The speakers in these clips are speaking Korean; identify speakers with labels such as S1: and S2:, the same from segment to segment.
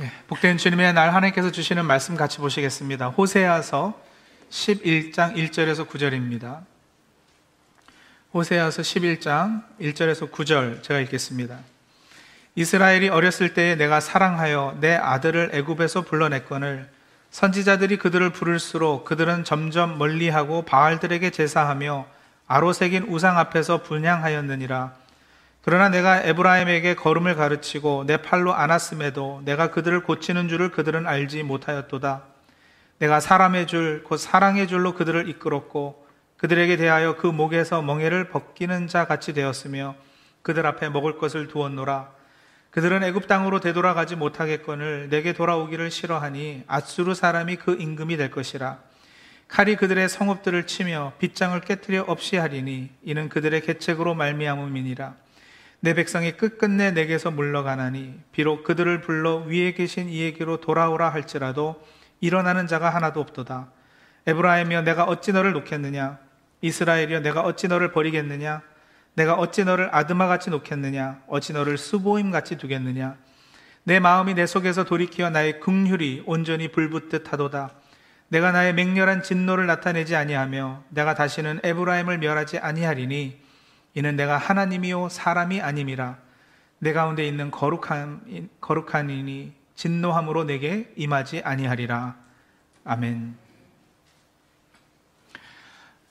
S1: 예, 복된 주님의 날 하나님께서 주시는 말씀 같이 보시겠습니다. 호세아서 11장 1절에서 9절입니다. 호세아서 11장 1절에서 9절 제가 읽겠습니다. 이스라엘이 어렸을 때에 내가 사랑하여 내 아들을 애굽에서 불러냈거늘 선지자들이 그들을 부를수록 그들은 점점 멀리하고 바알들에게 제사하며 아로새긴 우상 앞에서 분양하였느니라 그러나 내가 에브라임에게 걸음을 가르치고 내 팔로 안았음에도 내가 그들을 고치는 줄을 그들은 알지 못하였도다. 내가 사람의 줄, 곧 사랑의 줄로 그들을 이끌었고 그들에게 대하여 그 목에서 멍에를 벗기는 자 같이 되었으며 그들 앞에 먹을 것을 두었노라. 그들은 애굽 땅으로 되돌아가지 못하겠거늘 내게 돌아오기를 싫어하니 아수르 사람이 그 임금이 될 것이라. 칼이 그들의 성읍들을 치며 빗장을 깨뜨려 없이 하리니 이는 그들의 계책으로 말미암음이니라. 내 백성이 끝끝내 내게서 물러가나니 비록 그들을 불러 위에 계신 이에게로 돌아오라 할지라도 일어나는 자가 하나도 없도다. 에브라임이여 내가 어찌 너를 놓겠느냐? 이스라엘이여 내가 어찌 너를 버리겠느냐? 내가 어찌 너를 아드마같이 놓겠느냐? 어찌 너를 수보임같이 두겠느냐? 내 마음이 내 속에서 돌이키어 나의 긍휼이 온전히 불붙듯 하도다. 내가 나의 맹렬한 진노를 나타내지 아니하며 내가 다시는 에브라임을 멸하지 아니하리니 이는 내가 하나님이요 사람이 아님이라 내 가운데 있는 거룩한 거룩한 이니 진노함으로 내게 임하지 아니하리라. 아멘.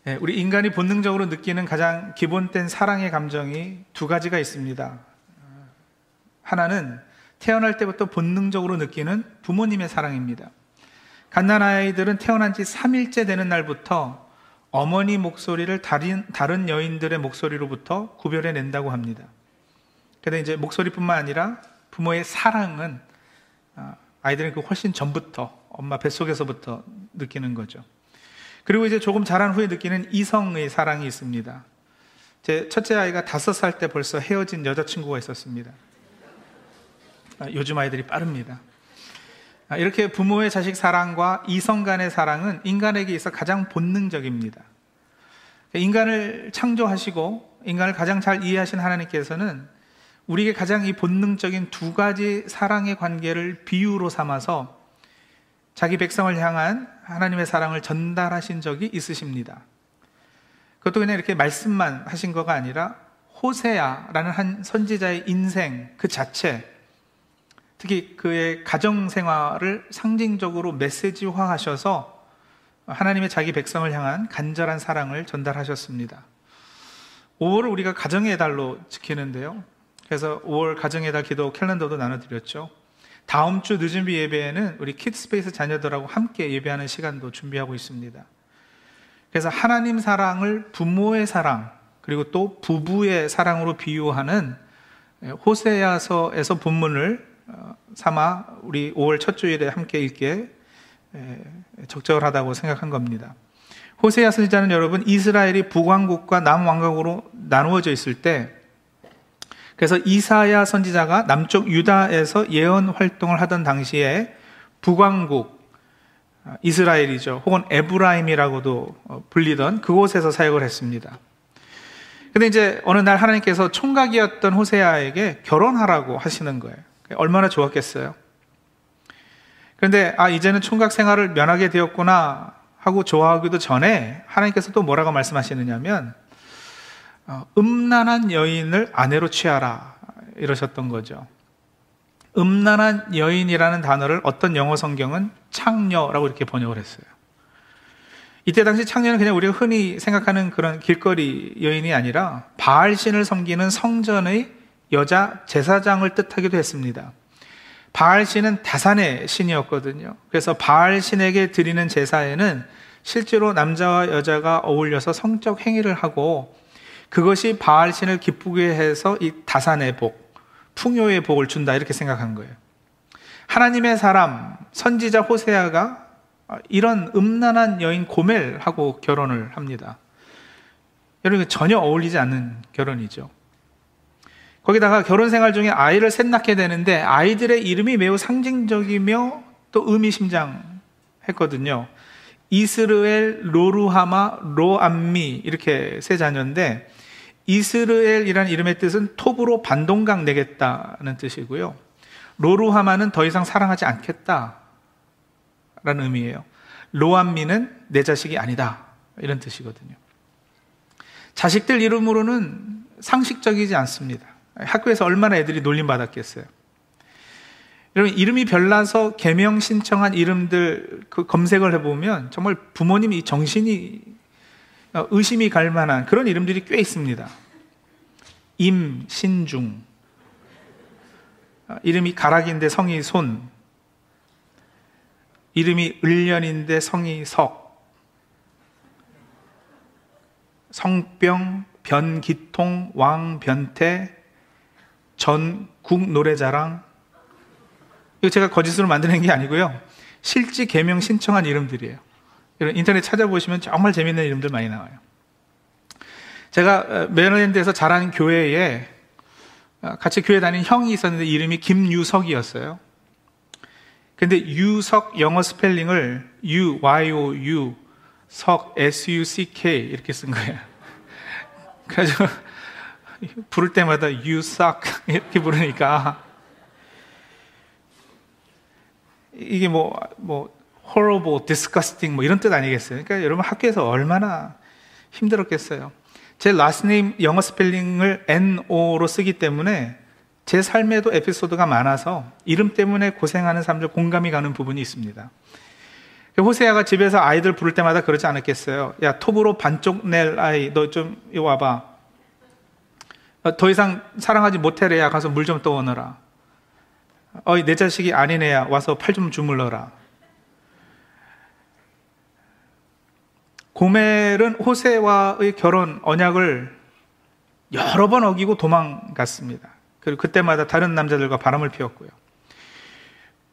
S1: 네, 우리 인간이 본능적으로 느끼는 가장 기본된 사랑의 감정이 두 가지가 있습니다. 하나는 태어날 때부터 본능적으로 느끼는 부모님의 사랑입니다. 갓난 아이들은 태어난 지 3일째 되는 날부터 어머니 목소리를 다른, 다른 여인들의 목소리로부터 구별해 낸다고 합니다. 근데 이제 목소리뿐만 아니라 부모의 사랑은 아, 아이들은 그 훨씬 전부터 엄마 뱃속에서부터 느끼는 거죠. 그리고 이제 조금 자란 후에 느끼는 이성의 사랑이 있습니다. 제 첫째 아이가 다섯 살 때 벌써 헤어진 여자친구가 있었습니다. 아, 요즘 아이들이 빠릅니다. 아, 이렇게 부모의 자식 사랑과 이성 간의 사랑은 인간에게 있어 가장 본능적입니다. 인간을 창조하시고 인간을 가장 잘 이해하신 하나님께서는 우리에게 가장 이 본능적인 두 가지 사랑의 관계를 비유로 삼아서 자기 백성을 향한 하나님의 사랑을 전달하신 적이 있으십니다. 그것도 그냥 이렇게 말씀만 하신 거가 아니라 호세아라는 한 선지자의 인생 그 자체, 특히 그의 가정 생활을 상징적으로 메시지화 하셔서 하나님의 자기 백성을 향한 간절한 사랑을 전달하셨습니다. 5월을 우리가 가정의 달로 지키는데요. 그래서 5월 가정의 달 기도 캘린더도 나눠드렸죠. 다음 주 늦은 비 예배에는 우리 키드스페이스 자녀들하고 함께 예배하는 시간도 준비하고 있습니다. 그래서 하나님 사랑을 부모의 사랑, 그리고 또 부부의 사랑으로 비유하는 호세아서에서 본문을 어, 삼아 우리 5월 첫 주일에 함께 읽기에 적절하다고 생각한 겁니다. 호세아 선지자는 여러분 이스라엘이 북왕국과 남왕국으로 나누어져 있을 때 그래서 이사야 선지자가 남쪽 유다에서 예언 활동을 하던 당시에 북왕국 아, 이스라엘이죠. 혹은 에브라임이라고도 어, 불리던 그곳에서 사역을 했습니다. 근데 이제 어느 날 하나님께서 총각이었던 호세아에게 결혼하라고 하시는 거예요. 얼마나 좋았겠어요. 그런데 아 이제는 총각 생활을 면하게 되었구나 하고 좋아하기도 전에 하나님께서 또 뭐라고 말씀하시느냐면 어, 음란한 여인을 아내로 취하라 이러셨던 거죠. 음란한 여인이라는 단어를 어떤 영어 성경은 창녀라고 이렇게 번역을 했어요. 이때 당시 창녀는 그냥 우리가 흔히 생각하는 그런 길거리 여인이 아니라 바알신을 섬기는 성전의 여자 제사장을 뜻하기도 했습니다. 바알 신은 다산의 신이었거든요. 그래서 바알 신에게 드리는 제사에는 실제로 남자와 여자가 어울려서 성적 행위를 하고 그것이 바알 신을 기쁘게 해서 이 다산의 복, 풍요의 복을 준다 이렇게 생각한 거예요. 하나님의 사람 선지자 호세아가 이런 음란한 여인 고멜하고 결혼을 합니다. 여러분 전혀 어울리지 않는 결혼이죠. 거기다가 결혼 생활 중에 아이를 셋 낳게 되는데 아이들의 이름이 매우 상징적이며 또 의미심장했거든요. 이스르엘, 로루하마, 로암미 이렇게 세 자녀인데 이스르엘이라는 이름의 뜻은 톱으로 반동강 내겠다는 뜻이고요. 로루하마는 더 이상 사랑하지 않겠다라는 의미예요. 로암미는 내 자식이 아니다. 이런 뜻이거든요. 자식들 이름으로는 상식적이지 않습니다. 학교에서 얼마나 애들이 놀림 받았겠어요. 여러분, 이름이 별나서 개명 신청한 이름들 그 검색을 해보면 정말 부모님이 정신이 어, 의심이 갈 만한 그런 이름들이 꽤 있습니다. 임, 신중. 어, 이름이 가락인데 성이 손. 이름이 을년인데 성이 석. 성병, 변기통, 왕 변태, 전국 노래자랑. 이거 제가 거짓으로 만드는 게 아니고요. 실제 개명 신청한 이름들이에요. 인터넷 찾아보시면 정말 재밌는 이름들 많이 나와요. 제가 어, 메릴랜드에서 자란 교회에 어, 같이 교회 다닌 형이 있었는데 이름이 김유석이었어요. 근데 유석 영어 스펠링을 유, Y, O, U, 석, S, U, C, K 이렇게 쓴 거예요. 그래서 부를 때마다 You suck 이렇게 부르니까 이게 뭐, 뭐, horrible, disgusting 뭐 이런 뜻 아니겠어요? 그러니까 여러분 학교에서 얼마나 힘들었겠어요. 제 last name 영어 스펠링을 NO로 쓰기 때문에 제 삶에도 에피소드가 많아서 이름 때문에 고생하는 사람들 공감이 가는 부분이 있습니다. 호세아가 집에서 아이들 부를 때마다 그러지 않았겠어요. 야, 톱으로 반쪽 낼 아이, 너 좀 와봐. 어, 더 이상 사랑하지 못해래야 가서 물 좀 떠오너라. 어이, 내 자식이 아니네야 와서 팔 좀 주물러라. 고멜은 호세와의 결혼 언약을 여러 번 어기고 도망갔습니다. 그리고 그때마다 다른 남자들과 바람을 피웠고요.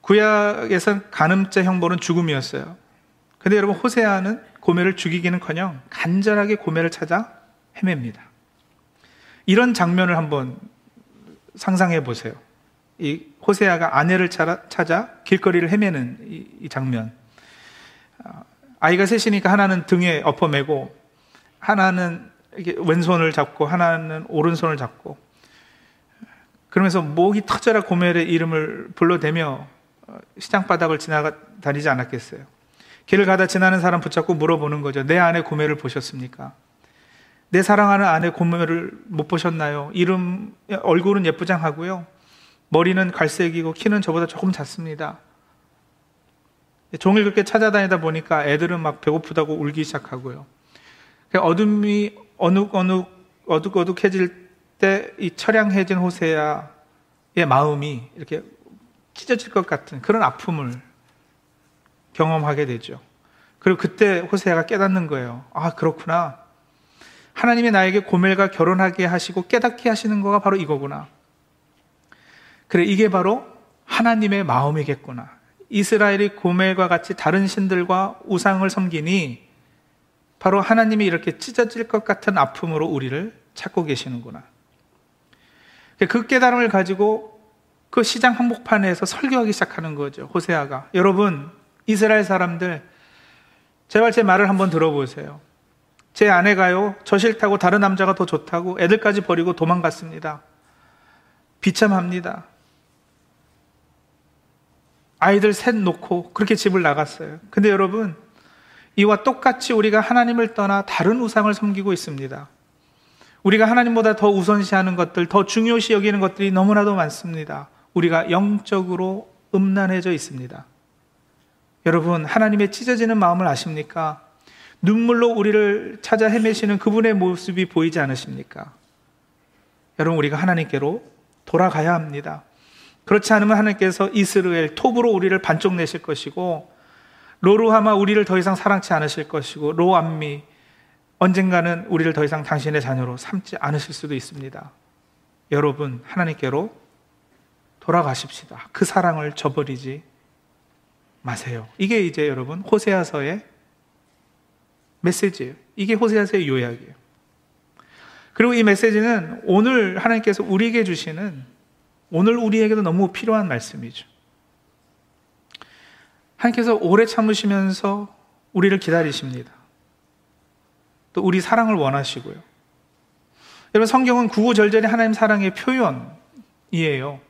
S1: 구약에선 간음죄 형벌은 죽음이었어요. 근데 여러분 호세아는 고멜을 죽이기는커녕 간절하게 고멜을 찾아 헤맵니다. 이런 장면을 한번 상상해 보세요. 이 호세아가 아내를 찾아 길거리를 헤매는 이 장면. 아이가 셋이니까 하나는 등에 엎어매고 하나는 왼손을 잡고 하나는 오른손을 잡고 그러면서 목이 터져라 고멜의 이름을 불러대며 어, 시장 바닥을 지나다니지 않았겠어요. 길을 가다 지나는 사람 붙잡고 물어보는 거죠. 내 아내 고멜을 보셨습니까? 내 사랑하는 아내 고멜을 못 보셨나요? 이름 얼굴은 예쁘장하고요. 머리는 갈색이고 키는 저보다 조금 작습니다. 종일 그렇게 찾아다니다 보니까 애들은 막 배고프다고 울기 시작하고요. 어둠이 어둑어둑 어둑어둑해질 때이 처량해진 호세아의 마음이 이렇게 찢어질 것 같은 그런 아픔을 경험하게 되죠. 그리고 그때 호세아가 깨닫는 거예요. 아 그렇구나. 하나님이 나에게 고멜과 결혼하게 하시고 깨닫게 하시는 거가 바로 이거구나. 그래 이게 바로 하나님의 마음이겠구나. 이스라엘이 고멜과 같이 다른 신들과 우상을 섬기니 바로 하나님이 이렇게 찢어질 것 같은 아픔으로 우리를 찾고 계시는구나. 그 깨달음을 가지고 그 시장 한복판에서 설교하기 시작하는 거죠. 호세아가. 여러분, 이스라엘 사람들, 제발 제 말을 한번 들어보세요. 제 아내가요, 저 싫다고 다른 남자가 더 좋다고 애들까지 버리고 도망갔습니다. 비참합니다. 아이들 셋 놓고 그렇게 집을 나갔어요. 근데 여러분, 이와 똑같이 우리가 하나님을 떠나 다른 우상을 섬기고 있습니다. 우리가 하나님보다 더 우선시하는 것들, 더 중요시 여기는 것들이 너무나도 많습니다. 우리가 영적으로 음란해져 있습니다. 여러분, 하나님의 찢어지는 마음을 아십니까? 눈물로 우리를 찾아 헤매시는 그분의 모습이 보이지 않으십니까? 여러분, 우리가 하나님께로 돌아가야 합니다. 그렇지 않으면 하나님께서 이스라엘 톱으로 우리를 반쪽 내실 것이고 로루하마 우리를 더 이상 사랑치 않으실 것이고 로암미 언젠가는 우리를 더 이상 당신의 자녀로 삼지 않으실 수도 있습니다. 여러분 하나님께로 돌아가십시다. 그 사랑을 저버리지 마세요. 이게 이제 여러분 호세아서의 메시지예요. 이게 호세아서의 요약이에요. 그리고 이 메시지는 오늘 하나님께서 우리에게 주시는 오늘 우리에게도 너무 필요한 말씀이죠. 하나님께서 오래 참으시면서 우리를 기다리십니다. 또 우리 사랑을 원하시고요. 여러분 성경은 구구절절히 하나님 사랑의 표현이에요.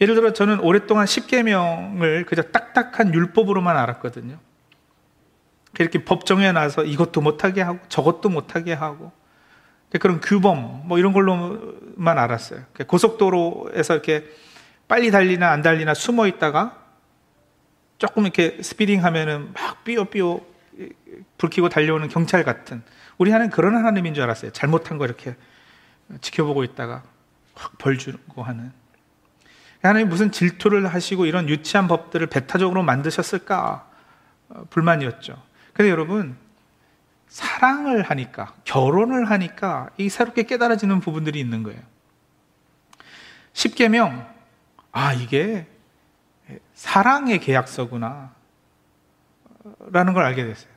S1: 예를 들어 저는 오랫동안 10계명을 그저 딱딱한 율법으로만 알았거든요. 이렇게 법 정해놔서 이것도 못하게 하고 저것도 못하게 하고 그런 규범 뭐 이런 걸로만 알았어요. 고속도로에서 이렇게 빨리 달리나 안 달리나 숨어 있다가 조금 이렇게 speeding 하면은 막 삐요삐요 불 켜고 달려오는 경찰 같은 우리 하는 그런 하나님인 줄 알았어요. 잘못한 거 이렇게 지켜보고 있다가 확 벌 주고 하는. 하나님 무슨 질투를 하시고 이런 유치한 법들을 배타적으로 만드셨을까? 어, 불만이었죠. 근데 여러분, 사랑을 하니까, 결혼을 하니까 이 새롭게 깨달아지는 부분들이 있는 거예요. 10계명, 아, 이게 사랑의 계약서구나. 라는 걸 알게 됐어요.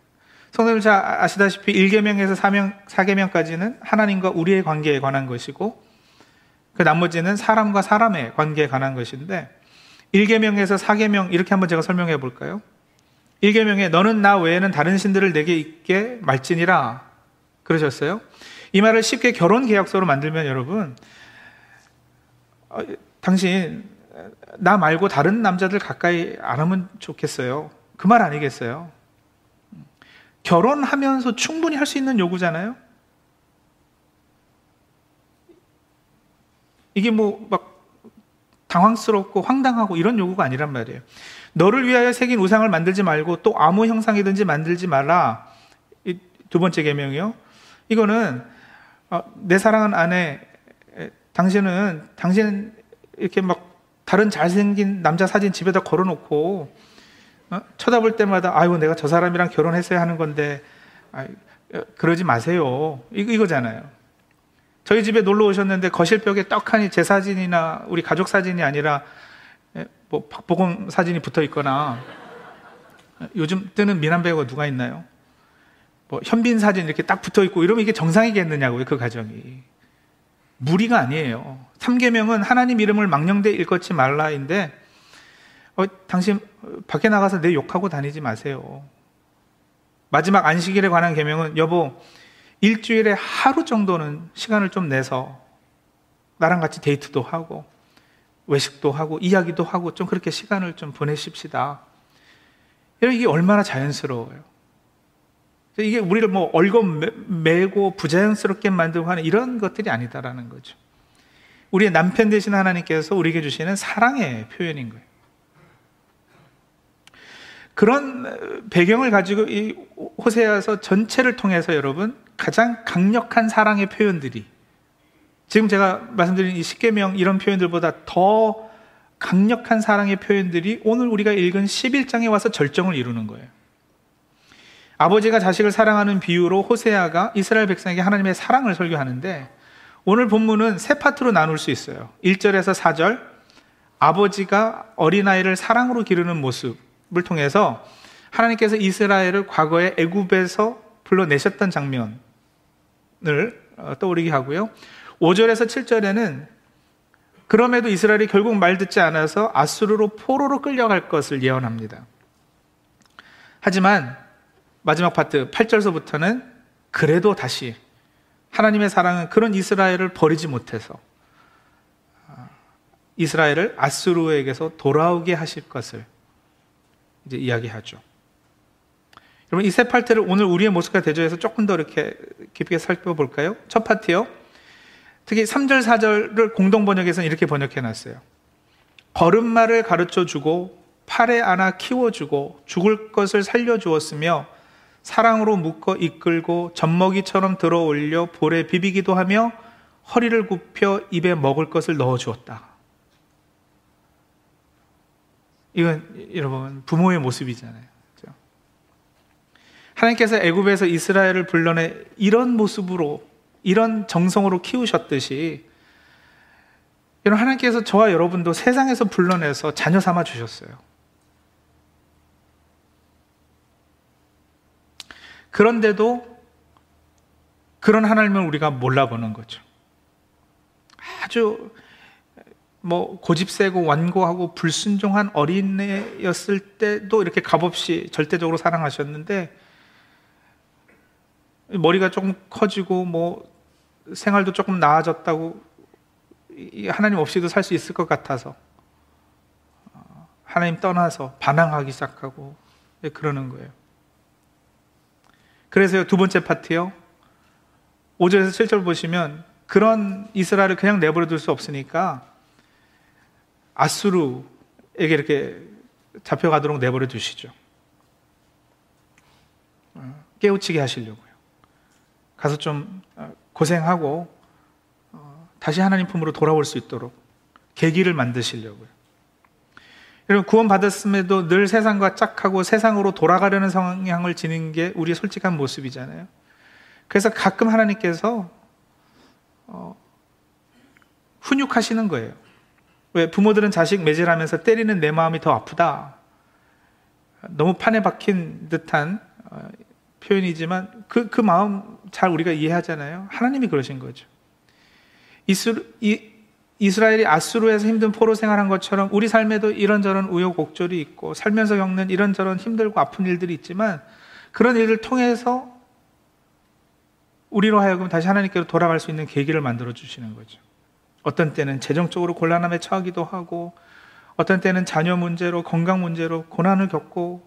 S1: 성도님 잘 아시다시피 1계명에서 4명, 4계명까지는 하나님과 우리의 관계에 관한 것이고 그 나머지는 사람과 사람의 관계에 관한 것인데 1계명에서 4계명 이렇게 한번 제가 설명해 볼까요? 1계명에 너는 나 외에는 다른 신들을 내게 있게 말지니라 그러셨어요. 이 말을 쉽게 결혼 계약서로 만들면 여러분 어, 당신 나 말고 다른 남자들 가까이 안 하면 좋겠어요. 그 말 아니겠어요? 결혼하면서 충분히 할 수 있는 요구잖아요. 이게 뭐 막 당황스럽고 황당하고 이런 요구가 아니란 말이에요. 너를 위하여 새긴 우상을 만들지 말고 또 아무 형상이든지 만들지 말라. 두 번째 계명이요. 이거는 어, 내 사랑하는 아내, 당신은 당신 이렇게 막 다른 잘생긴 남자 사진 집에다 걸어놓고 어? 쳐다볼 때마다 아이고 내가 저 사람이랑 결혼했어야 하는 건데 아이, 어, 그러지 마세요. 이거, 이거잖아요. 저희 집에 놀러 오셨는데 거실벽에 떡하니 제 사진이나 우리 가족 사진이 아니라 예, 뭐 박보검 사진이 붙어 있거나 요즘 뜨는 미남 배우가 누가 있나요? 뭐 현빈 사진 이렇게 딱 붙어 있고 이러면 이게 정상이겠느냐고요 그 가정이 무리가 아니에요. 3계명은 하나님 이름을 망령되 일컫지 말라인데 어, 당신 밖에 나가서 내 욕하고 다니지 마세요. 마지막 안식일에 관한 계명은 여보 일주일에 하루 정도는 시간을 좀 내서 나랑 같이 데이트도 하고 외식도 하고 이야기도 하고 좀 그렇게 시간을 좀 보내십시다. 이게 얼마나 자연스러워요. 이게 우리를 뭐 얼겁 매고 부자연스럽게 만들고 하는 이런 것들이 아니다라는 거죠. 우리의 남편 되신 하나님께서 우리에게 주시는 사랑의 표현인 거예요. 그런 배경을 가지고 이 호세아서 전체를 통해서 여러분 가장 강력한 사랑의 표현들이 지금 제가 말씀드린 이 십계명 이런 표현들보다 더 강력한 사랑의 표현들이 오늘 우리가 읽은 11장에 와서 절정을 이루는 거예요. 아버지가 자식을 사랑하는 비유로 호세아가 이스라엘 백성에게 하나님의 사랑을 설교하는데 오늘 본문은 세 파트로 나눌 수 있어요. 1절에서 4절 아버지가 어린아이를 사랑으로 기르는 모습을 통해서 하나님께서 이스라엘을 과거에 애굽에서 불러내셨던 장면을 어, 떠오르게 하고요. 5절에서 7절에는 그럼에도 이스라엘이 결국 말 듣지 않아서 아수르로 포로로 끌려갈 것을 예언합니다. 하지만 마지막 파트 8절서부터는 그래도 다시 하나님의 사랑은 그런 이스라엘을 버리지 못해서 아, 이스라엘을 아수르에게서 돌아오게 하실 것을 이제 이야기하죠. 여러분 이 세 파트를 오늘 우리의 모습과 대조해서 조금 더 이렇게 깊게 살펴볼까요? 첫 파트요. 특히 3절, 4절을 공동 번역에서는 이렇게 번역해 놨어요. 걸음마를 가르쳐 주고 팔에 안아 키워 주고 죽을 것을 살려 주었으며 사랑으로 묶어 이끌고 젖먹이처럼 들어 올려 볼에 비비기도 하며 허리를 굽혀 입에 먹을 것을 넣어 주었다. 이건 여러분 부모의 모습이잖아요. 그렇죠? 하나님께서 애굽에서 이스라엘을 불러내 이런 모습으로 이런 정성으로 키우셨듯이 여러분 하나님께서 저와 여러분도 세상에서 불러내서 자녀 삼아 주셨어요. 그런데도 그런 하나님을 우리가 몰라보는 거죠. 아주 뭐 고집세고 완고하고 불순종한 어린애였을 때도 이렇게 값없이 절대적으로 사랑하셨는데 머리가 조금 커지고 뭐 생활도 조금 나아졌다고 하나님 없이도 살 수 있을 것 같아서 하나님 떠나서 반항하기 시작하고 네, 그러는 거예요. 그래서 두 번째 파트요. 5절에서 7절 보시면 그런 이스라엘을 그냥 내버려 둘 수 없으니까 아수르에게 이렇게 잡혀가도록 내버려 두시죠. 어, 깨우치게 하시려고요. 가서 좀 어, 고생하고 어, 다시 하나님 품으로 돌아올 수 있도록 계기를 만드시려고요. 여러분 구원 받았음에도 늘 세상과 짝하고 세상으로 돌아가려는 성향을 지닌 게 우리의 솔직한 모습이잖아요. 그래서 가끔 하나님께서 어, 훈육하시는 거예요. 왜 부모들은 자식 매질하면서 때리는 내 마음이 더 아프다. 너무 판에 박힌 듯한 어, 표현이지만 그, 그 마음 잘 우리가 이해하잖아요. 하나님이 그러신 거죠. 이스라엘이 아수르에서 힘든 포로 생활한 것처럼 우리 삶에도 이런저런 우여곡절이 있고 살면서 겪는 이런저런 힘들고 아픈 일들이 있지만 그런 일을 통해서 우리로 하여금 다시 하나님께로 돌아갈 수 있는 계기를 만들어 주시는 거죠. 어떤 때는 재정적으로 곤란함에 처하기도 하고 어떤 때는 자녀 문제로 건강 문제로 고난을 겪고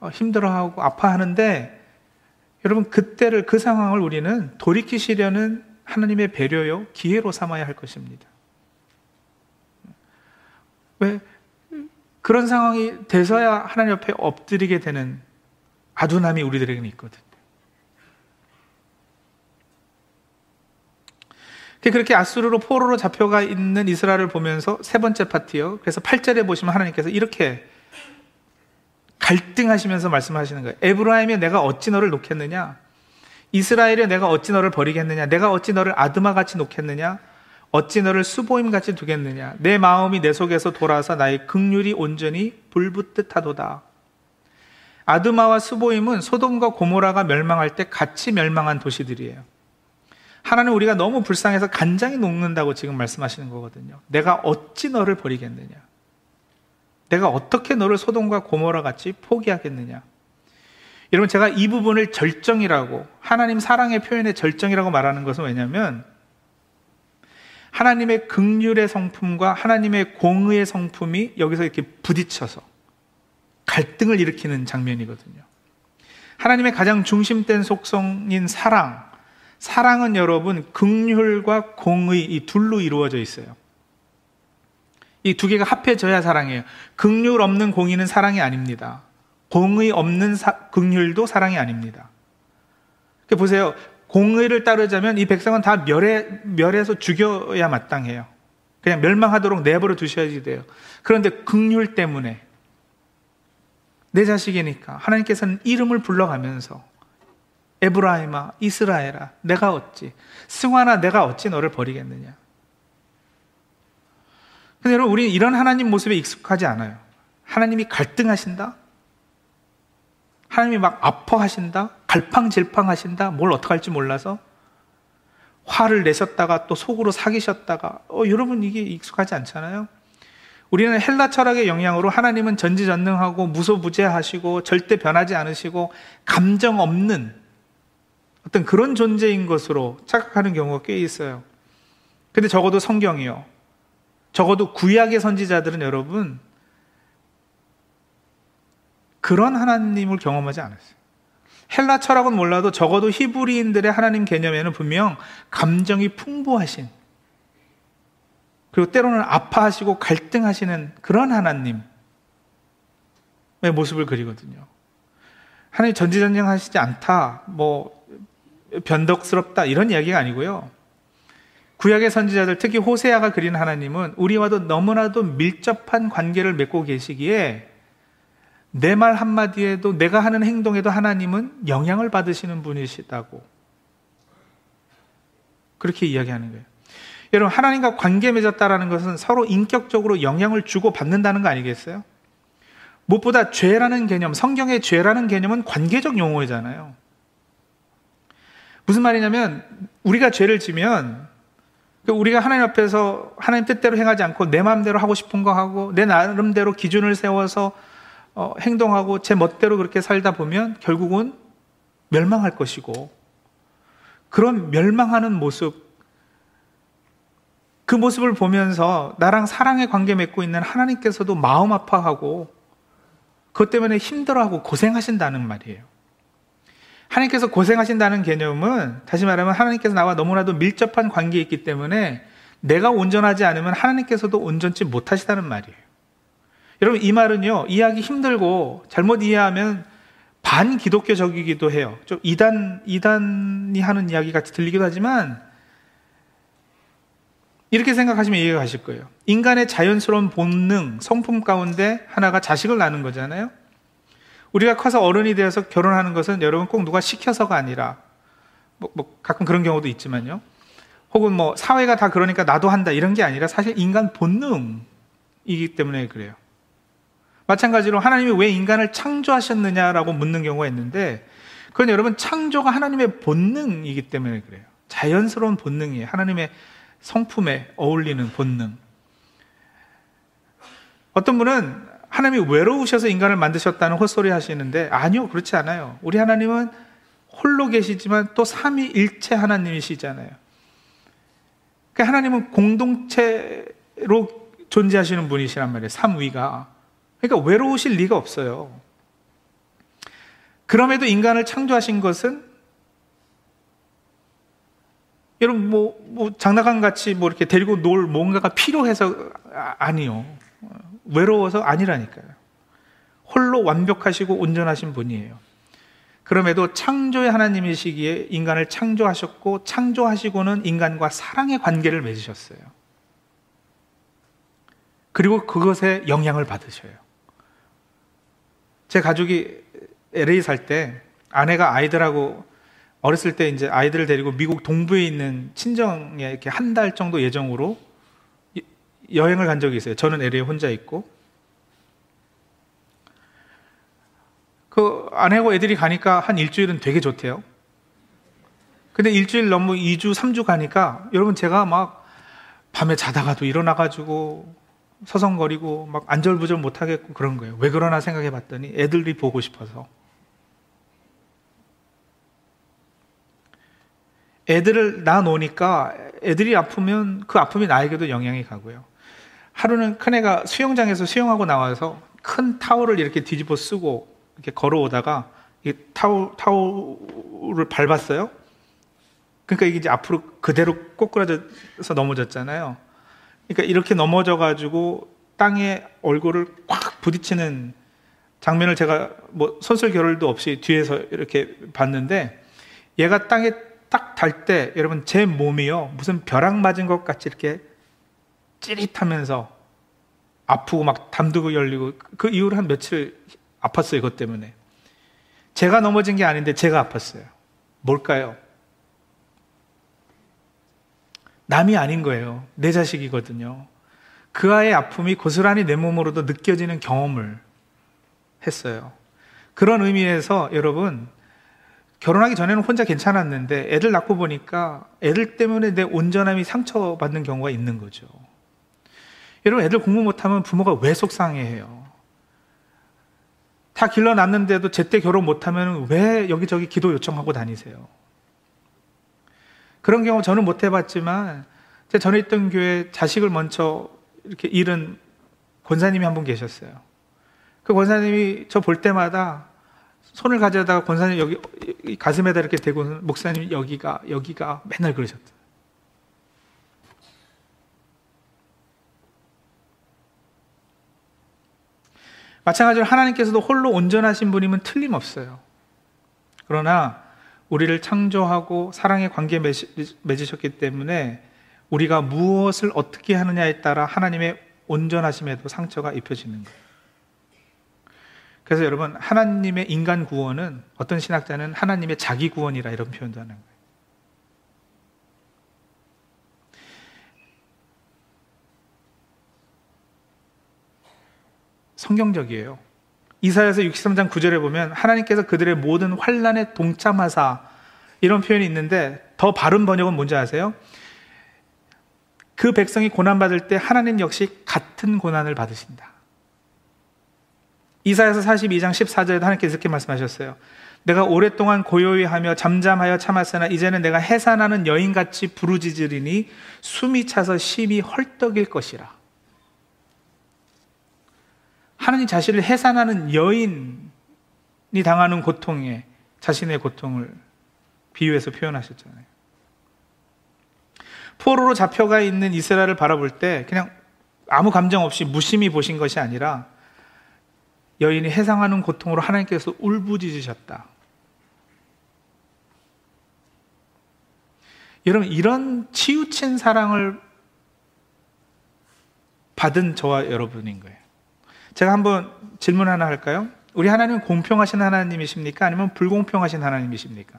S1: 어, 힘들어하고 아파하는데 여러분 그때를 그 상황을 우리는 돌이키시려는 하나님의 배려요 기회로 삼아야 할 것입니다. 왜 그런 상황이 돼서야 하나님 옆에 엎드리게 되는 아둔함이 우리들에게는 있거든요. 그렇게 아수르로 포로로 잡혀가 있는 이스라엘을 보면서 세 번째 파티요. 그래서 8절에 보시면 하나님께서 이렇게 갈등하시면서 말씀하시는 거예요. 에브라임이 내가 어찌 너를 놓겠느냐? 이스라엘이 내가 어찌 너를 버리겠느냐? 내가 어찌 너를 아드마 같이 놓겠느냐? 어찌 너를 수보임 같이 두겠느냐? 내 마음이 내 속에서 돌아서 나의 극률이 온전히 불붙듯 하도다. 아드마와 수보임은 소돔과 고모라가 멸망할 때 같이 멸망한 도시들이에요. 하나는 우리가 너무 불쌍해서 간장이 녹는다고 지금 말씀하시는 거거든요. 내가 어찌 너를 버리겠느냐? 내가 어떻게 너를 소돔과 고모라 같이 포기하겠느냐? 여러분 제가 이 부분을 절정이라고 하나님 사랑의 표현의 절정이라고 말하는 것은 왜냐하면 하나님의 극률의 성품과 하나님의 공의의 성품이 여기서 이렇게 부딪혀서 갈등을 일으키는 장면이거든요. 하나님의 가장 중심된 속성인 사랑, 사랑은 여러분 극률과 공의 이 둘로 이루어져 있어요. 이 두 개가 합해져야 사랑이에요. 극률 없는 공의는 사랑이 아닙니다. 공의 없는 사, 극률도 사랑이 아닙니다. 보세요. 공의를 따르자면 이 백성은 다 멸해, 멸해서 죽여야 마땅해요. 그냥 멸망하도록 내버려 두셔야지 돼요. 그런데 극률 때문에 내 자식이니까 하나님께서는 이름을 불러가면서 에브라임아, 이스라엘아, 내가 어찌, 승환아, 내가 어찌 너를 버리겠느냐. 근데 여러분, 우리는 이런 하나님 모습에 익숙하지 않아요. 하나님이 갈등하신다? 하나님이 막 아파하신다? 갈팡질팡하신다? 뭘 어떡할지 몰라서? 화를 내셨다가 또 속으로 사귀셨다가, 어, 여러분 이게 익숙하지 않잖아요? 우리는 헬라 철학의 영향으로 하나님은 전지전능하고 무소부재하시고 절대 변하지 않으시고 감정 없는 어떤 그런 존재인 것으로 착각하는 경우가 꽤 있어요. 근데 적어도 성경이요. 적어도 구약의 선지자들은 여러분, 그런 하나님을 경험하지 않았어요. 헬라 철학은 몰라도 적어도 히브리인들의 하나님 개념에는 분명 감정이 풍부하신, 그리고 때로는 아파하시고 갈등하시는 그런 하나님의 모습을 그리거든요. 하나님 전지전쟁 하시지 않다, 뭐, 변덕스럽다 이런 이야기가 아니고요. 구약의 선지자들 특히 호세아가 그린 하나님은 우리와도 너무나도 밀접한 관계를 맺고 계시기에 내 말 한마디에도 내가 하는 행동에도 하나님은 영향을 받으시는 분이시다고 그렇게 이야기하는 거예요. 여러분 하나님과 관계 맺었다라는 것은 서로 인격적으로 영향을 주고 받는다는 거 아니겠어요? 무엇보다 죄라는 개념, 성경의 죄라는 개념은 관계적 용어잖아요. 무슨 말이냐면 우리가 죄를 지면 그 우리가 하나님 앞에서 하나님 뜻대로 행하지 않고 내 마음대로 하고 싶은 거 하고 내 나름대로 기준을 세워서 어, 행동하고 제 멋대로 그렇게 살다 보면 결국은 멸망할 것이고 그런 멸망하는 모습 그 모습을 보면서 나랑 사랑의 관계 맺고 있는 하나님께서도 마음 아파하고 그것 때문에 힘들어하고 고생하신다는 말이에요. 하나님께서 고생하신다는 개념은 다시 말하면 하나님께서 나와 너무나도 밀접한 관계에 있기 때문에 내가 온전하지 않으면 하나님께서도 온전치 못하시다는 말이에요. 여러분 이 말은요 이해하기 힘들고 잘못 이해하면 반 기독교적이기도 해요. 좀 이단 이단이 하는 이야기 같이 들리기도 하지만 이렇게 생각하시면 이해가 가실 거예요. 인간의 자연스러운 본능, 성품 가운데 하나가 자식을 낳는 거잖아요. 우리가 커서 어른이 되어서 결혼하는 것은 여러분 꼭 누가 시켜서가 아니라 뭐, 뭐 가끔 그런 경우도 있지만요. 혹은 뭐 사회가 다 그러니까 나도 한다 이런 게 아니라 사실 인간 본능이기 때문에 그래요. 마찬가지로 하나님이 왜 인간을 창조하셨느냐라고 묻는 경우가 있는데 그건 여러분 창조가 하나님의 본능이기 때문에 그래요. 자연스러운 본능이에요. 하나님의 성품에 어울리는 본능. 어떤 분은 하나님이 외로우셔서 인간을 만드셨다는 헛소리 하시는데 아니요 그렇지 않아요. 우리 하나님은 홀로 계시지만 또 삼위일체 하나님이시잖아요. 그러니까 하나님은 공동체로 존재하시는 분이시란 말이에요. 삼위가. 그러니까 외로우실 리가 없어요. 그럼에도 인간을 창조하신 것은 여러분 뭐, 뭐 장난감 같이 뭐 이렇게 데리고 놀 뭔가가 필요해서 아, 아니요. 외로워서 아니라니까요. 홀로 완벽하시고 온전하신 분이에요. 그럼에도 창조의 하나님이시기에 인간을 창조하셨고 창조하시고는 인간과 사랑의 관계를 맺으셨어요. 그리고 그것에 영향을 받으셔요. 제 가족이 LA 살 때 아내가 아이들하고 어렸을 때 이제 아이들을 데리고 미국 동부에 있는 친정에 이렇게 한 달 정도 예정으로 여행을 간 적이 있어요. 저는 LA에 혼자 있고. 그 아내하고 애들이 가니까 한 일주일은 되게 좋대요. 근데 일주일 넘고 2주, 3주 가니까 여러분 제가 막 밤에 자다가도 일어나가지고 서성거리고 막 안절부절 못하겠고 그런 거예요. 왜 그러나 생각해 봤더니 애들이 보고 싶어서. 애들을 낳아 놓으니까 애들이 아프면 그 아픔이 나에게도 영향이 가고요. 하루는 큰애가 수영장에서 수영하고 나와서 큰 타올을 이렇게 뒤집어 쓰고 이렇게 걸어오다가 이 타올, 타올을 밟았어요. 그러니까 이게 이제 앞으로 그대로 꼬꾸라져서 넘어졌잖아요. 그러니까 이렇게 넘어져 가지고 땅에 얼굴을 꽉 부딪히는 장면을 제가 뭐 선술 결을도 없이 뒤에서 이렇게 봤는데 얘가 땅에 딱 달 때 여러분 제 몸이요 무슨 벼락 맞은 것 같이 이렇게 찌릿하면서 아프고 막 담두고 열리고 그 이후로 한 며칠 아팠어요 이것 때문에 제가 넘어진 게 아닌데 제가 아팠어요 뭘까요? 남이 아닌 거예요. 내 자식이거든요. 그 아이의 아픔이 고스란히 내 몸으로도 느껴지는 경험을 했어요. 그런 의미에서 여러분, 결혼하기 전에는 혼자 괜찮았는데 애들 낳고 보니까 애들 때문에 내 온전함이 상처받는 경우가 있는 거죠. 여러분, 애들 공부 못하면 부모가 왜 속상해해요? 다 길러 놨는데도 제때 결혼 못하면 왜 여기저기 기도 요청하고 다니세요? 그런 경우 저는 못 해봤지만 제 전에 있던 교회 자식을 먼저 이렇게 잃은 권사님이 한 분 계셨어요. 그 권사님이 저 볼 때마다 손을 가져다가 권사님 여기 가슴에다 이렇게 대고 목사님 여기가 여기가 맨날 그러셨다. 마찬가지로 하나님께서도 홀로 온전하신 분이면 틀림없어요. 그러나 우리를 창조하고 사랑의 관계 맺으셨기 때문에 우리가 무엇을 어떻게 하느냐에 따라 하나님의 온전하심에도 상처가 입혀지는 거예요. 그래서 여러분, 하나님의 인간 구원은 어떤 신학자는 하나님의 자기 구원이라 이런 표현도 하는 거예요. 성경적이에요. 이사야서 63장 9절에 보면 하나님께서 그들의 모든 환란에 동참하사 이런 표현이 있는데 더 바른 번역은 뭔지 아세요? 그 백성이 고난 받을 때 하나님 역시 같은 고난을 받으신다. 이사야서 42장 14절에도 하나님께서 이렇게 말씀하셨어요. 내가 오랫동안 고요히 하며 잠잠하여 참았으나 이제는 내가 해산하는 여인같이 부르짖으리니 숨이 차서 심히 헐떡일 것이라. 하나님 자신을 해산하는 여인이 당하는 고통에 자신의 고통을 비유해서 표현하셨잖아요. 포로로 잡혀가 있는 이스라엘을 바라볼 때 그냥 아무 감정 없이 무심히 보신 것이 아니라 여인이 해상하는 고통으로 하나님께서 울부짖으셨다. 여러분, 이런 치우친 사랑을 받은 저와 여러분인 거예요. 제가 한번 질문 하나 할까요? 우리 하나님은 공평하신 하나님이십니까? 아니면 불공평하신 하나님이십니까?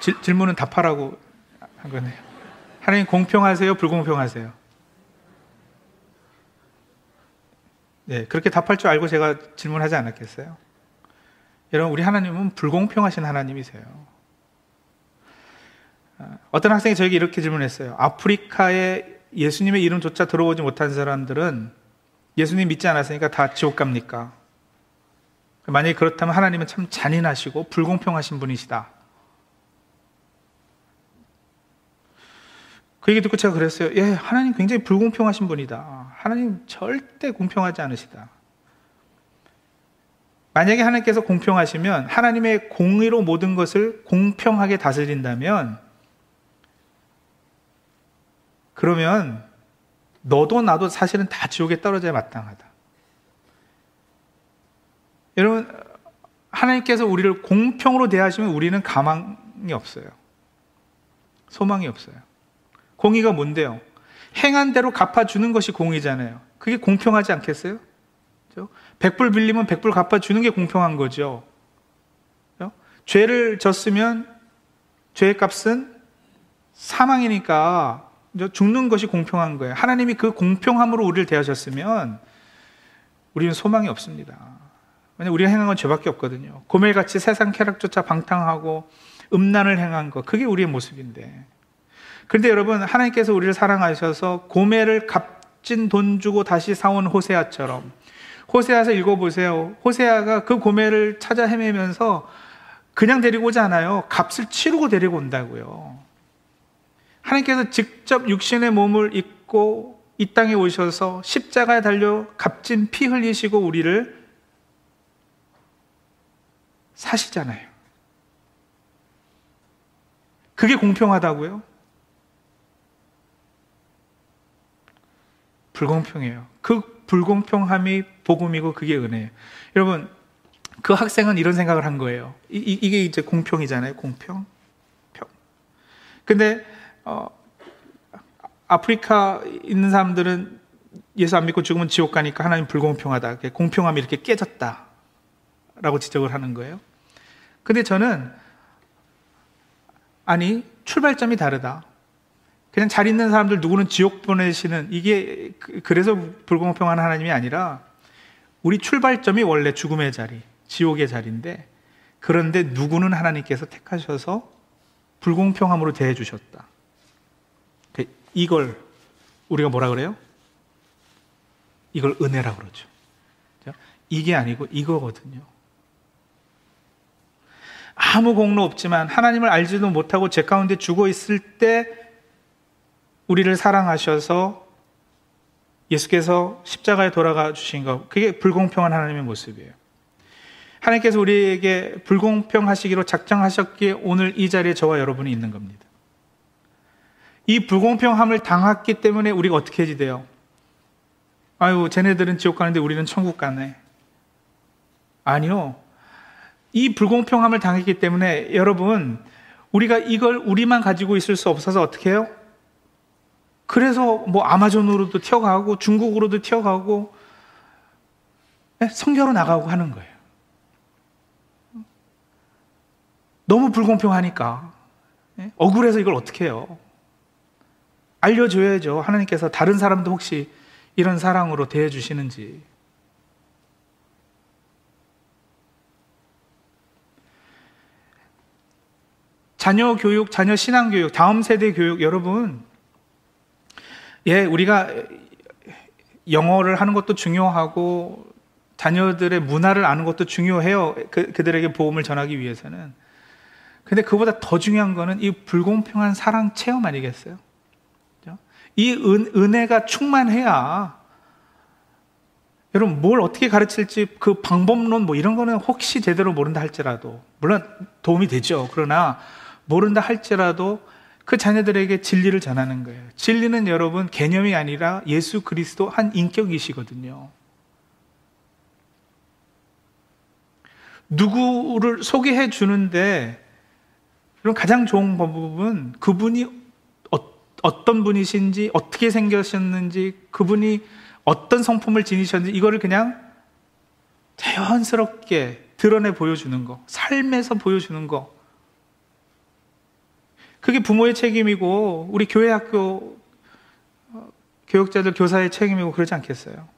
S1: 지, 질문은 답하라고 한 거네요. 하나님 공평하세요? 불공평하세요? 네, 그렇게 답할 줄 알고 제가 질문하지 않았겠어요? 여러분, 우리 하나님은 불공평하신 하나님이세요. 아, 어떤 학생이 저에게 이렇게 질문했어요. 아프리카에 예수님의 이름조차 들어보지 못한 사람들은 예수님 믿지 않았으니까 다 지옥 갑니까? 만약에 그렇다면 하나님은 참 잔인하시고 불공평하신 분이시다. 그 얘기 듣고 제가 그랬어요. 예, 하나님 굉장히 불공평하신 분이다. 하나님 절대 공평하지 않으시다. 만약에 하나님께서 공평하시면 하나님의 공의로 모든 것을 공평하게 다스린다면 그러면 너도 나도 사실은 다 지옥에 떨어져야 마땅하다. 여러분, 하나님께서 우리를 공평으로 대하시면 우리는 가망이 없어요. 소망이 없어요. 공의가 뭔데요? 행한 대로 갚아주는 것이 공의잖아요. 그게 공평하지 않겠어요? 100불 빌리면 100불 갚아주는 게 공평한 거죠. 죄를 졌으면 죄의 값은 사망이니까 죽는 것이 공평한 거예요. 하나님이 그 공평함으로 우리를 대하셨으면 우리는 소망이 없습니다. 왜냐하면 우리가 행한 건 죄밖에 없거든요. 고멜같이 세상 쾌락조차 방탕하고 음란을 행한 것, 그게 우리의 모습인데. 그런데 여러분, 하나님께서 우리를 사랑하셔서 고매를 값진 돈 주고 다시 사온 호세아처럼 호세아서 읽어보세요. 호세아가 그 고매를 찾아 헤매면서 그냥 데리고 오지 않아요. 값을 치르고 데리고 온다고요. 하나님께서 직접 육신의 몸을 입고 이 땅에 오셔서 십자가에 달려 값진 피 흘리시고 우리를 사시잖아요. 그게 공평하다고요? 불공평해요. 그 불공평함이 복음이고 그게 은혜예요. 여러분, 그 학생은 이런 생각을 한 거예요. 이, 게 이제 공평이잖아요. 공평. 평. 근데 어, 아프리카 있는 사람들은 예수 안 믿고 죽으면 지옥 가니까 하나님 불공평하다. 공평함이 이렇게 깨졌다. 라고 지적을 하는 거예요. 근데 저는 아니, 출발점이 다르다. 그냥 잘 있는 사람들 누구는 지옥 보내시는 이게 그, 그래서 불공평한 하나님이 아니라 우리 출발점이 원래 죽음의 자리, 지옥의 자리인데 그런데 누구는 하나님께서 택하셔서 불공평함으로 대해 주셨다. 그 이걸 우리가 뭐라 그래요? 이걸 은혜라고 그러죠. 이게 아니고 이거거든요. 아무 공로 없지만 하나님을 알지도 못하고 제 가운데 죽어 있을 때 우리를 사랑하셔서 예수께서 십자가에 돌아가 주신 것, 그게 불공평한 하나님의 모습이에요. 하나님께서 우리에게 불공평하시기로 작정하셨기에 오늘 이 자리에 저와 여러분이 있는 겁니다. 이 불공평함을 당했기 때문에 우리가 어떻게 해지 돼요? 아유, 쟤네들은 지옥 가는데 우리는 천국 가네. 아니요. 이 불공평함을 당했기 때문에 여러분, 우리가 이걸 우리만 가지고 있을 수 없어서 어떻게 해요? 그래서 뭐 아마존으로도 튀어가고 중국으로도 튀어가고 네? 성교로 나가고 하는 거예요. 너무 불공평하니까 네? 억울해서 이걸 어떻게 해요? 알려줘야죠. 하나님께서 다른 사람도 혹시 이런 사랑으로 대해주시는지. 자녀 교육, 자녀 신앙 교육, 다음 세대 교육, 여러분, 예, 우리가 영어를 하는 것도 중요하고 자녀들의 문화를 아는 것도 중요해요. 그, 그들에게 복음을 전하기 위해서는. 근데 그보다 더 중요한 거는 이 불공평한 사랑 체험 아니겠어요? 이 은, 은혜가 충만해야 여러분 뭘 어떻게 가르칠지 그 방법론 뭐 이런 거는 혹시 제대로 모른다 할지라도 물론 도움이 되죠. 그러나 모른다 할지라도 그 자녀들에게 진리를 전하는 거예요. 진리는 여러분 개념이 아니라 예수 그리스도 한 인격이시거든요. 누구를 소개해 주는데 그럼 가장 좋은 방법은 그분이 어, 떤 분이신지 어떻게 생겼는지 그분이 어떤 성품을 지니셨는지 이거를 그냥 자연스럽게 드러내 보여주는 거, 삶에서 보여주는 거. 그게 부모의 책임이고 우리 교회 학교 어, 교육자들 교사의 책임이고 그러지 않겠어요?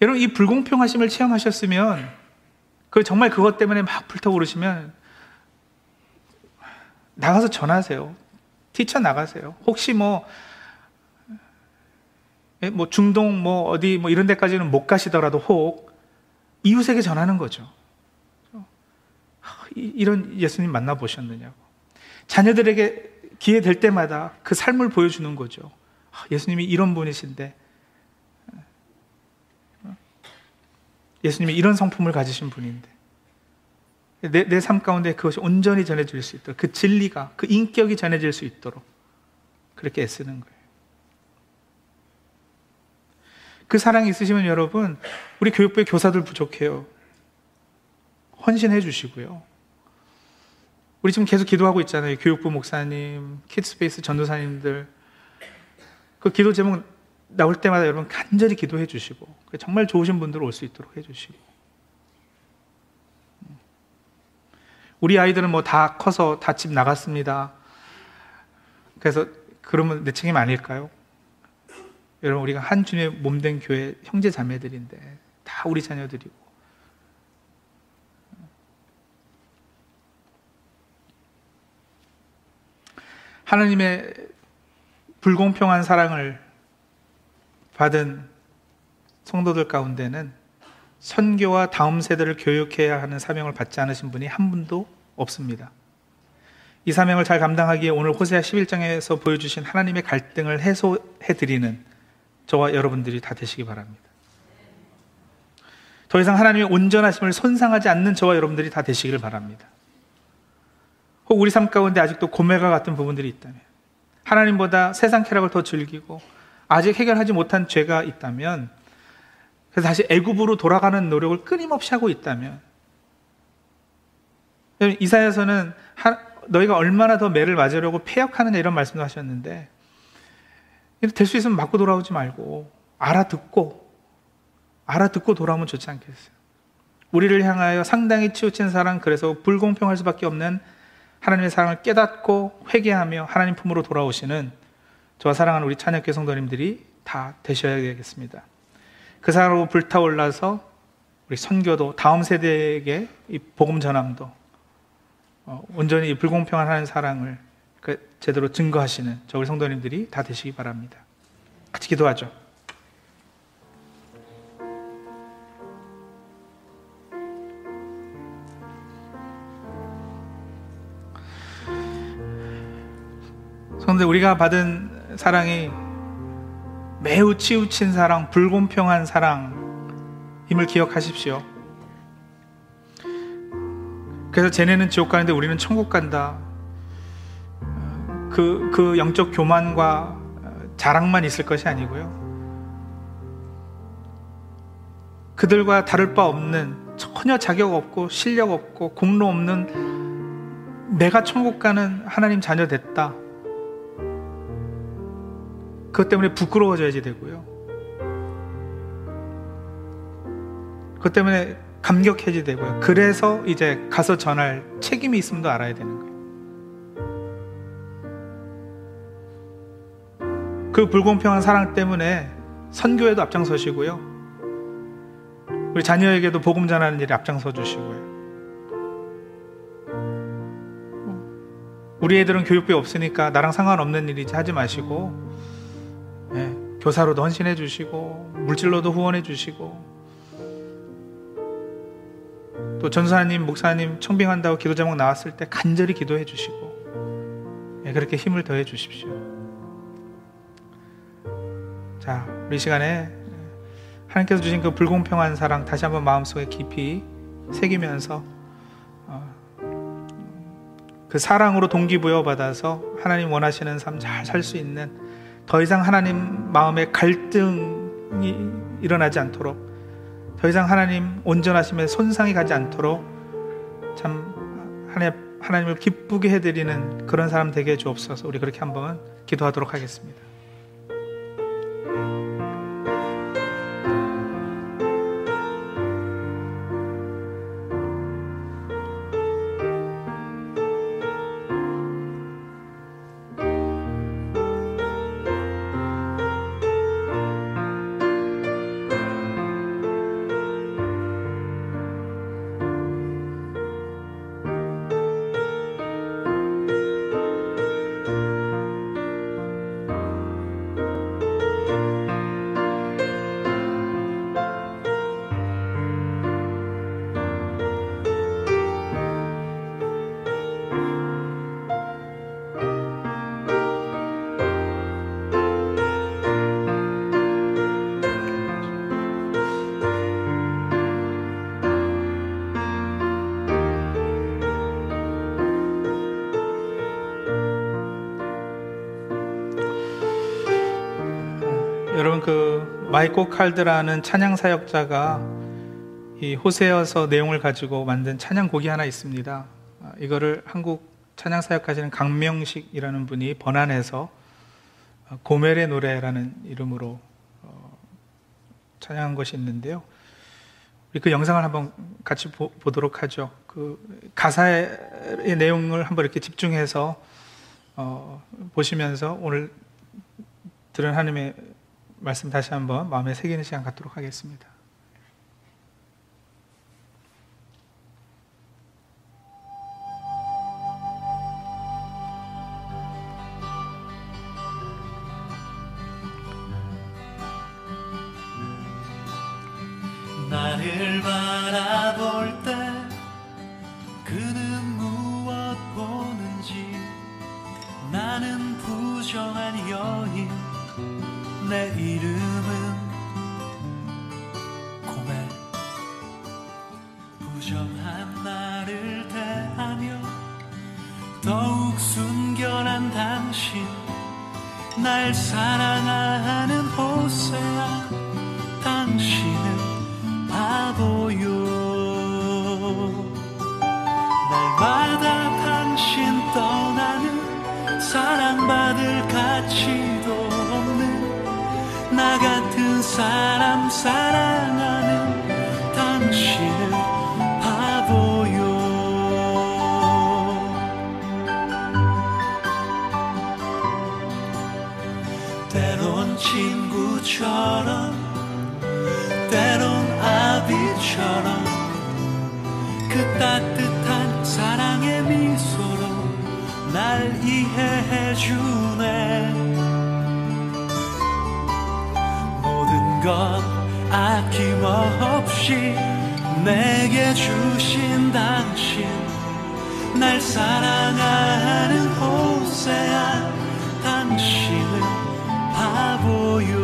S1: 여러분 이 불공평하심을 체험하셨으면 그 정말 그것 때문에 막 불타오르시면 나가서 전하세요. 티쳐 나가세요. 혹시 뭐, 예, 뭐 중동 뭐 어디 뭐 이런 데까지는 못 가시더라도 혹 이웃에게 전하는 거죠. 이런 예수님 만나 보셨느냐고. 자녀들에게 기회 될 때마다 그 삶을 보여주는 거죠. 예수님이 이런 분이신데, 예수님이 이런 성품을 가지신 분인데, 내 삶 가운데 그것이 온전히 전해질 수 있도록 그 진리가 그 인격이 전해질 수 있도록 그렇게 애쓰는 거예요. 그 사랑이 있으시면 여러분 우리 교육부의 교사들 부족해요. 헌신해 주시고요. 우리 지금 계속 기도하고 있잖아요. 교육부 목사님, 키드스페이스 전도사님들 그 기도 제목 나올 때마다 여러분 간절히 기도해 주시고 정말 좋으신 분들 올 수 있도록 해 주시고 우리 아이들은 뭐 다 커서 다 집 나갔습니다. 그래서 그러면 내 책임 아닐까요? 여러분 우리가 한 주님의 몸된 교회 형제 자매들인데 다 우리 자녀들이고 하나님의 불공평한 사랑을 받은 성도들 가운데는 선교와 다음 세대를 교육해야 하는 사명을 받지 않으신 분이 한 분도 없습니다. 이 사명을 잘 감당하기에 오늘 호세아 11장에서 보여주신 하나님의 갈등을 해소해 드리는 저와 여러분들이 다 되시기 바랍니다. 더 이상 하나님의 온전하심을 손상하지 않는 저와 여러분들이 다 되시기를 바랍니다. 혹 우리 삶 가운데 아직도 고매가 같은 부분들이 있다면, 하나님보다 세상 쾌락을 더 즐기고 아직 해결하지 못한 죄가 있다면 그래서 다시 애굽으로 돌아가는 노력을 끊임없이 하고 있다면 이사야서는 너희가 얼마나 더 매를 맞으려고 폐역하느냐 이런 말씀도 하셨는데 될 수 있으면 맞고 돌아오지 말고 알아듣고 알아듣고 돌아오면 좋지 않겠어요? 우리를 향하여 상당히 치우친 사랑 그래서 불공평할 수밖에 없는 하나님의 사랑을 깨닫고 회개하며 하나님 품으로 돌아오시는 저와 사랑하는 우리 찬양교 성도님들이 다 되셔야 되겠습니다. 그 사랑으로 불타올라서 우리 선교도 다음 세대에게 이 복음 전함도 어, 온전히 불공평한 하는 사랑을 그 제대로 증거하시는 저 우리 성도님들이 다 되시기 바랍니다. 같이 기도하죠. 그런데 우리가 받은 사랑이 매우 치우친 사랑, 불공평한 사랑임을 기억하십시오. 그래서 쟤네는 지옥 가는데 우리는 천국 간다. 그, 그 영적 교만과 자랑만 있을 것이 아니고요. 그들과 다를 바 없는 전혀 자격 없고 실력 없고 공로 없는 내가 천국 가는 하나님 자녀 됐다. 그것 때문에 부끄러워져야지 되고요. 그것 때문에 감격해지 되고요. 그래서 이제 가서 전할 책임이 있음도 알아야 되는 거예요. 그 불공평한 사랑 때문에 선교에도 앞장서시고요. 우리 자녀에게도 복음 전하는 일에 앞장서 주시고요. 우리 애들은 교육비 없으니까 나랑 상관없는 일이지 하지 마시고 예, 교사로도 헌신해 주시고 물질로도 후원해 주시고 또 전사님, 목사님 청빙한다고 기도 제목 나왔을 때 간절히 기도해 주시고 예, 그렇게 힘을 더해 주십시오. 자, 우리 시간에 하나님께서 주신 그 불공평한 사랑 다시 한번 마음속에 깊이 새기면서 어, 그 사랑으로 동기부여 받아서 하나님 원하시는 삶 잘 살 수 있는 더 이상 하나님 마음에 갈등이 일어나지 않도록 더 이상 하나님 온전하심에 손상이 가지 않도록 참 하나님, 하나님을 기쁘게 해드리는 그런 사람 되게 주옵소서 우리 그렇게 한번 기도하도록 하겠습니다. 마이코 칼드라는 찬양 사역자가 이 호세어서 내용을 가지고 만든 찬양곡이 하나 있습니다. 아, 이거를 한국 찬양 사역하시는 강명식이라는 분이 번안해서 어, 고멜의 노래라는 이름으로 어, 찬양한 것이 있는데요. 우리 그 영상을 한번 같이 보, 도록 하죠. 그 가사의 내용을 한번 이렇게 집중해서 어, 보시면서 오늘 들은 하나님의 말씀 다시 한번 마음에 새기는 시간 갖도록 하겠습니다.
S2: 나를 바라 당신 날 사랑하는 호세아 당신은 바보요. 날마다 당신 떠나는 사랑받을 가치도 나 같은 사람 사랑 주네. 것 아낌없이 내게 주신 당신 날 사랑하는 호세아 당신은 바보요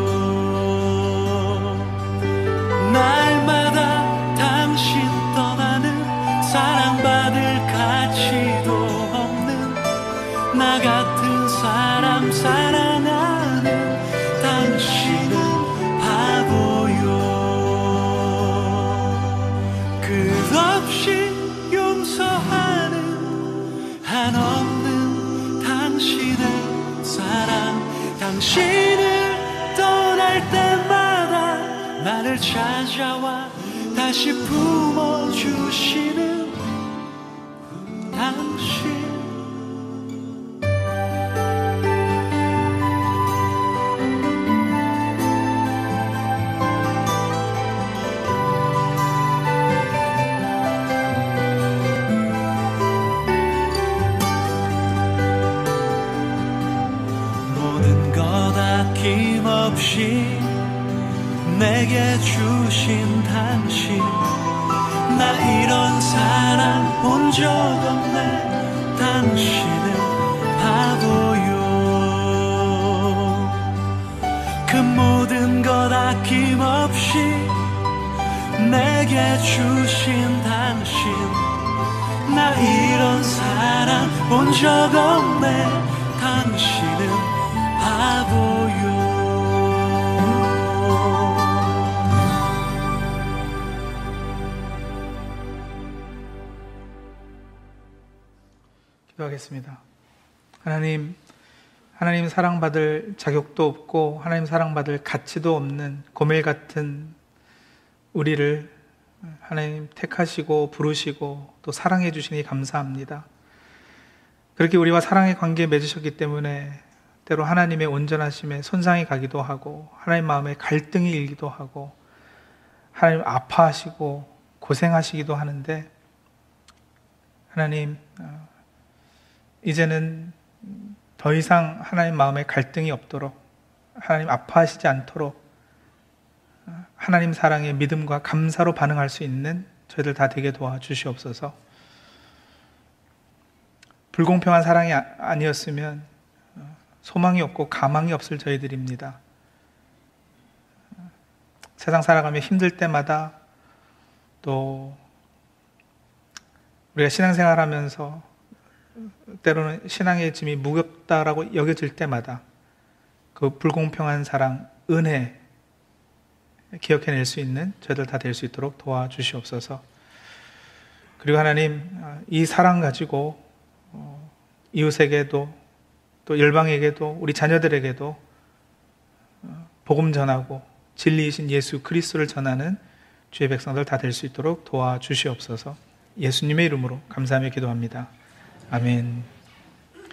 S2: 찾아와 다시 품어주시는 당신
S1: 하나님 사랑받을 자격도 없고 하나님 사랑받을 가치도 없는 고멜 같은 우리를 하나님 택하시고 부르시고 또 사랑해 주시니 감사합니다. 그렇게 우리와 사랑의 관계 맺으셨기 때문에 때로 하나님의 온전하심에 손상이 가기도 하고 하나님 마음에 갈등이 일기도 하고 하나님 아파하시고 고생하시기도 하는데 하나님 어, 이제는 더 이상 하나님 마음에 갈등이 없도록 하나님 아파하시지 않도록 하나님 사랑에 믿음과 감사로 반응할 수 있는 저희들 다 되게 도와주시옵소서. 불공평한 사랑이 아- 아니었으면 소망이 없고 가망이 없을 저희들입니다. 세상 살아가며 힘들 때마다 또 우리가 신앙생활 하면서 때로는 신앙의 짐이 무겁다라고 여겨질 때마다 그 불공평한 사랑, 은혜 기억해낼 수 있는 저희들 다 될 수 있도록 도와주시옵소서. 그리고 하나님 이 사랑 가지고 어, 이웃에게도 또 열방에게도 우리 자녀들에게도 어, 복음 전하고 진리이신 예수 그리스도를 전하는 주의 백성들 다 될 수 있도록 도와주시옵소서. 예수님의 이름으로 감사하며 기도합니다. 아멘.